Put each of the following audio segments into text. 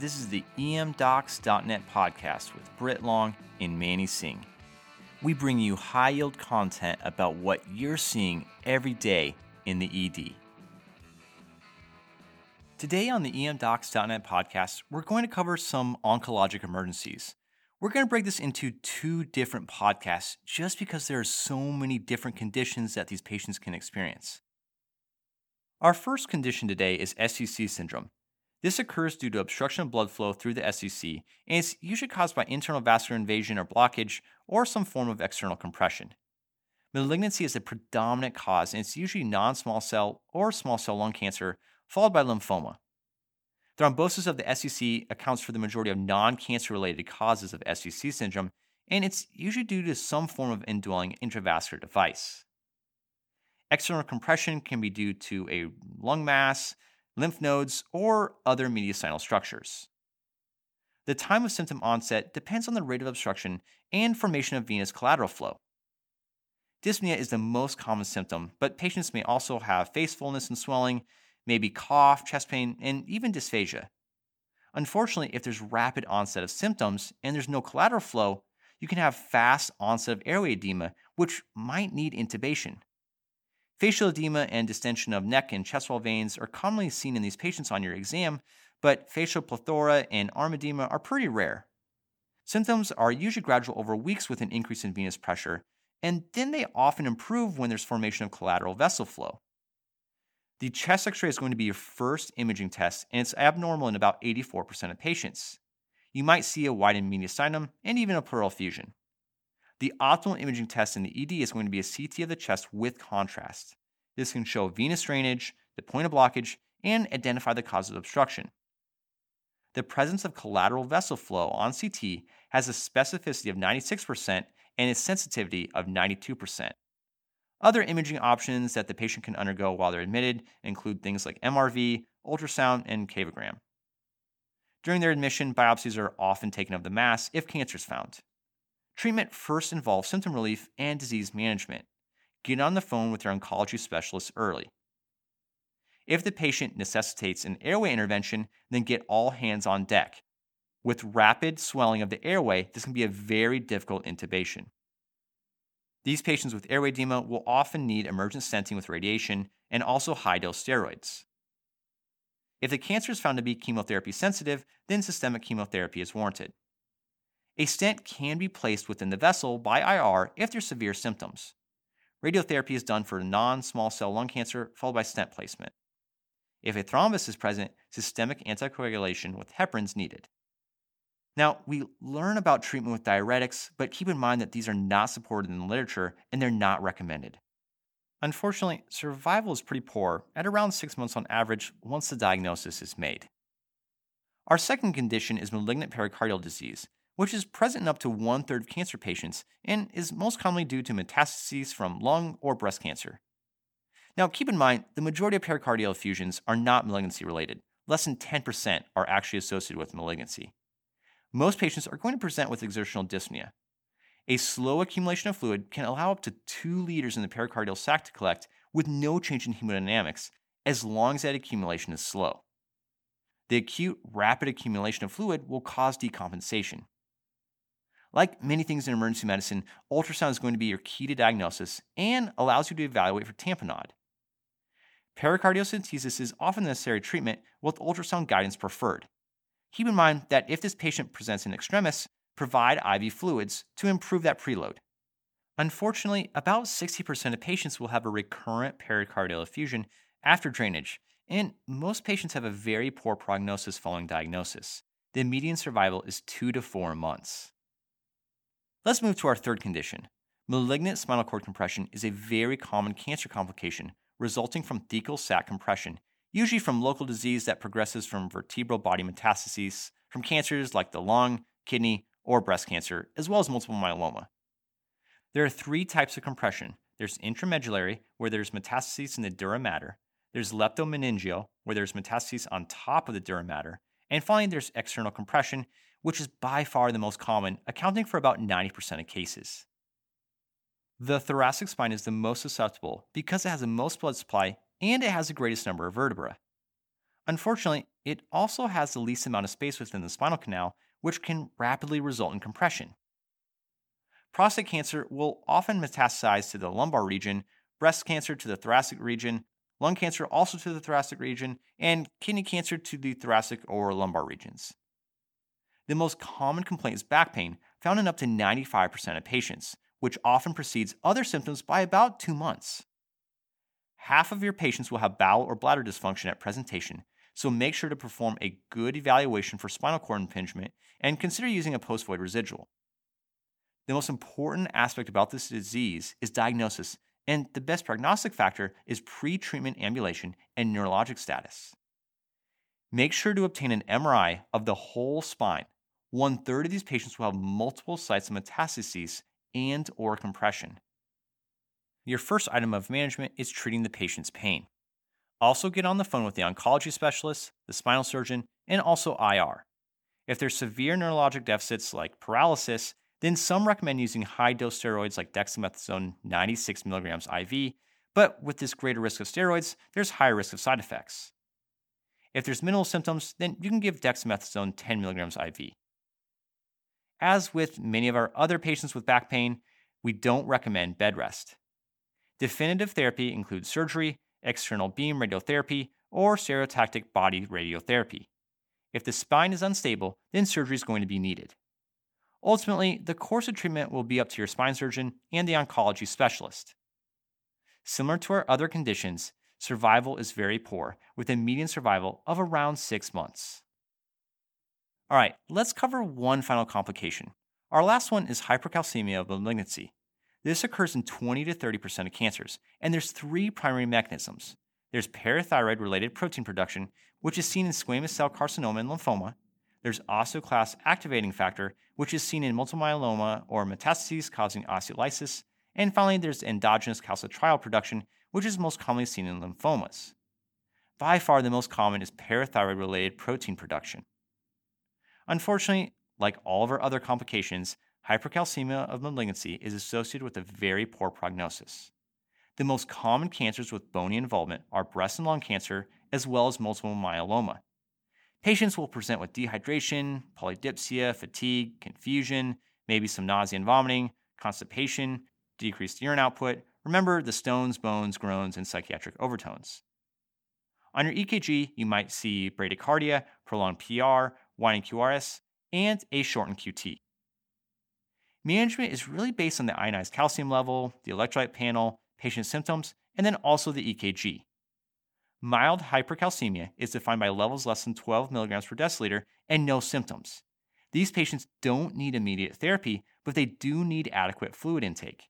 This is the emdocs.net podcast with Brit Long and Manny Singh. We bring you high yield content about what you're seeing every day in the ED. Today on the emdocs.net podcast, we're going to cover some oncologic emergencies. We're going to break this into two different podcasts just because there are so many different conditions that these patients can experience. Our first condition today is SVC syndrome. This occurs due to obstruction of blood flow through the SVC and is usually caused by internal vascular invasion or blockage or some form of external compression. Malignancy is the predominant cause, and it's usually non small cell or small cell lung cancer, followed by lymphoma. Thrombosis of the SVC accounts for the majority of non cancer related causes of SVC syndrome, and it's usually due to some form of indwelling intravascular device. External compression can be due to a lung mass, lymph nodes, or other mediastinal structures. The time of symptom onset depends on the rate of obstruction and formation of venous collateral flow. Dyspnea is the most common symptom, but patients may also have face fullness and swelling, maybe cough, chest pain, and even dysphagia. Unfortunately, if there's rapid onset of symptoms and there's no collateral flow, you can have fast onset of airway edema, which might need intubation. Facial edema and distension of neck and chest wall veins are commonly seen in these patients on your exam, but facial plethora and arm edema are pretty rare. Symptoms are usually gradual over weeks with an increase in venous pressure, and then they often improve when there's formation of collateral vessel flow. The chest x ray is going to be your first imaging test, and it's abnormal in about 84% of patients. You might see a widened mediastinum and even a pleural effusion. The optimal imaging test in the ED is going to be a CT of the chest with contrast. This can show venous drainage, the point of blockage, and identify the cause of obstruction. The presence of collateral vessel flow on CT has a specificity of 96% and a sensitivity of 92%. Other imaging options that the patient can undergo while they're admitted include things like MRV, ultrasound, and cavogram. During their admission, biopsies are often taken of the mass if cancer is found. Treatment first involves symptom relief and disease management. Get on the phone with your oncology specialist early. If the patient necessitates an airway intervention, then get all hands on deck. With rapid swelling of the airway, this can be a very difficult intubation. These patients with airway edema will often need emergent stenting with radiation and also high dose steroids. If the cancer is found to be chemotherapy sensitive, then systemic chemotherapy is warranted. A stent can be placed within the vessel by IR if there's severe symptoms. Radiotherapy is done for non small cell lung cancer, followed by stent placement. If a thrombus is present, systemic anticoagulation with heparin is needed. Now, we learn about treatment with diuretics, but keep in mind that these are not supported in the literature and they're not recommended. Unfortunately, survival is pretty poor, at around six months on average, once the diagnosis is made. Our second condition is malignant pericardial disease, which is present in up to one third of cancer patients and is most commonly due to metastases from lung or breast cancer. Now, keep in mind, the majority of pericardial effusions are not malignancy related. Less than 10% are actually associated with malignancy. Most patients are going to present with exertional dyspnea. A slow accumulation of fluid can allow up to 2 liters in the pericardial sac to collect with no change in hemodynamics as long as that accumulation is slow. The acute, rapid accumulation of fluid will cause decompensation. Like many things in emergency medicine, ultrasound is going to be your key to diagnosis and allows you to evaluate for tamponade. Pericardiocentesis is often the necessary treatment with ultrasound guidance preferred. Keep in mind that if this patient presents in extremis, provide IV fluids to improve that preload. Unfortunately, about 60% of patients will have a recurrent pericardial effusion after drainage, and most patients have a very poor prognosis following diagnosis. The median survival is 2 to 4 months. Let's move to our third condition. Malignant spinal cord compression is a very common cancer complication resulting from thecal sac compression, usually from local disease that progresses from vertebral body metastases, from cancers like the lung, kidney, or breast cancer, as well as multiple myeloma. There are three types of compression there's intramedullary, where there's metastases in the dura mater, there's leptomeningeal, where there's metastases on top of the dura mater, and finally, there's external compression, which is by far the most common, accounting for about 90% of cases. The thoracic spine is the most susceptible because it has the most blood supply and it has the greatest number of vertebrae. Unfortunately, it also has the least amount of space within the spinal canal, which can rapidly result in compression. Prostate cancer will often metastasize to the lumbar region, breast cancer to the thoracic region, lung cancer also to the thoracic region, and kidney cancer to the thoracic or lumbar regions. The most common complaint is back pain, found in up to 95% of patients, which often precedes other symptoms by about two months. Half of your patients will have bowel or bladder dysfunction at presentation, so make sure to perform a good evaluation for spinal cord impingement and consider using a post void residual. The most important aspect about this disease is diagnosis, and the best prognostic factor is pre treatment ambulation and neurologic status. Make sure to obtain an MRI of the whole spine. One third of these patients will have multiple sites of metastases and or compression. Your first item of management is treating the patient's pain. Also get on the phone with the oncology specialist, the spinal surgeon, and also IR. If there's severe neurologic deficits like paralysis, then some recommend using high dose steroids like dexamethasone 96 milligrams IV, but with this greater risk of steroids, there's higher risk of side effects. If there's minimal symptoms, then you can give dexamethasone 10 milligrams IV. As with many of our other patients with back pain, we don't recommend bed rest. Definitive therapy includes surgery, external beam radiotherapy, or stereotactic body radiotherapy. If the spine is unstable, then surgery is going to be needed. Ultimately, the course of treatment will be up to your spine surgeon and the oncology specialist. Similar to our other conditions, survival is very poor, with a median survival of around six months. All right, let's cover one final complication. Our last one is hypercalcemia of malignancy. This occurs in 20 to 30% of cancers, and there's three primary mechanisms. There's parathyroid related protein production, which is seen in squamous cell carcinoma and lymphoma. There's osteoclast activating factor, which is seen in multiple myeloma or metastases causing osteolysis. And finally, there's endogenous calcitriol production, which is most commonly seen in lymphomas. By far, the most common is parathyroid related protein production. Unfortunately, like all of our other complications, hypercalcemia of malignancy is associated with a very poor prognosis. The most common cancers with bony involvement are breast and lung cancer, as well as multiple myeloma. Patients will present with dehydration, polydipsia, fatigue, confusion, maybe some nausea and vomiting, constipation, decreased urine output. Remember the stones, bones, groans, and psychiatric overtones. On your EKG, you might see bradycardia, prolonged PR, widening QRS, and a shortened QT. Management is really based on the ionized calcium level, the electrolyte panel, patient symptoms, and then also the EKG. Mild hypercalcemia is defined by levels less than 12 milligrams per deciliter and no symptoms. These patients don't need immediate therapy, but they do need adequate fluid intake.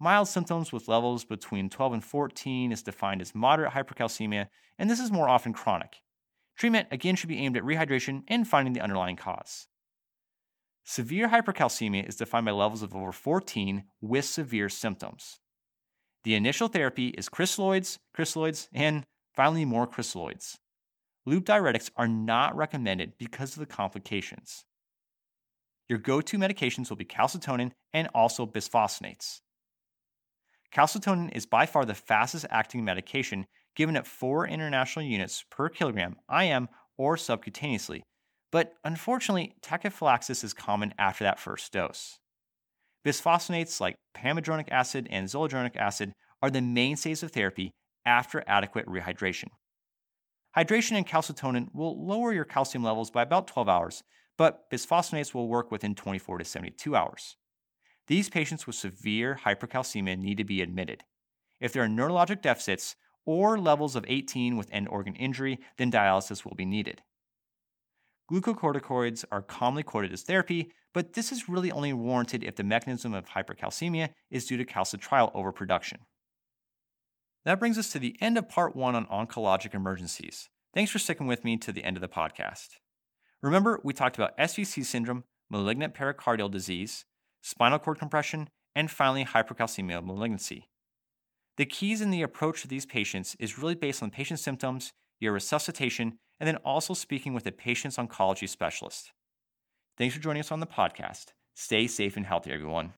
Mild symptoms with levels between 12 and 14 is defined as moderate hypercalcemia, and this is more often chronic. Treatment again should be aimed at rehydration and finding the underlying cause. Severe hypercalcemia is defined by levels of over 14 with severe symptoms. The initial therapy is crystalloids, crystalloids, and finally more crystalloids. Loop diuretics are not recommended because of the complications. Your go to medications will be calcitonin and also bisphosphonates. Calcitonin is by far the fastest acting medication given at 4 international units per kilogram IM or subcutaneously, but unfortunately, tachyphylaxis is common after that first dose. Bisphosphonates like pamidronic acid and zoledronic acid are the mainstays of therapy after adequate rehydration. Hydration and calcitonin will lower your calcium levels by about 12 hours, but bisphosphonates will work within 24 to 72 hours. These patients with severe hypercalcemia need to be admitted. If there are neurologic deficits or levels of 18 with end organ injury, then dialysis will be needed. Glucocorticoids are commonly quoted as therapy, but this is really only warranted if the mechanism of hypercalcemia is due to calcitriol overproduction. That brings us to the end of part one on oncologic emergencies. Thanks for sticking with me to the end of the podcast. Remember, we talked about SVC syndrome, malignant pericardial disease, spinal cord compression, and finally hypercalcemia malignancy. The keys in the approach to these patients is really based on patient symptoms, your resuscitation, and then also speaking with a patient's oncology specialist. Thanks for joining us on the podcast. Stay safe and healthy, everyone.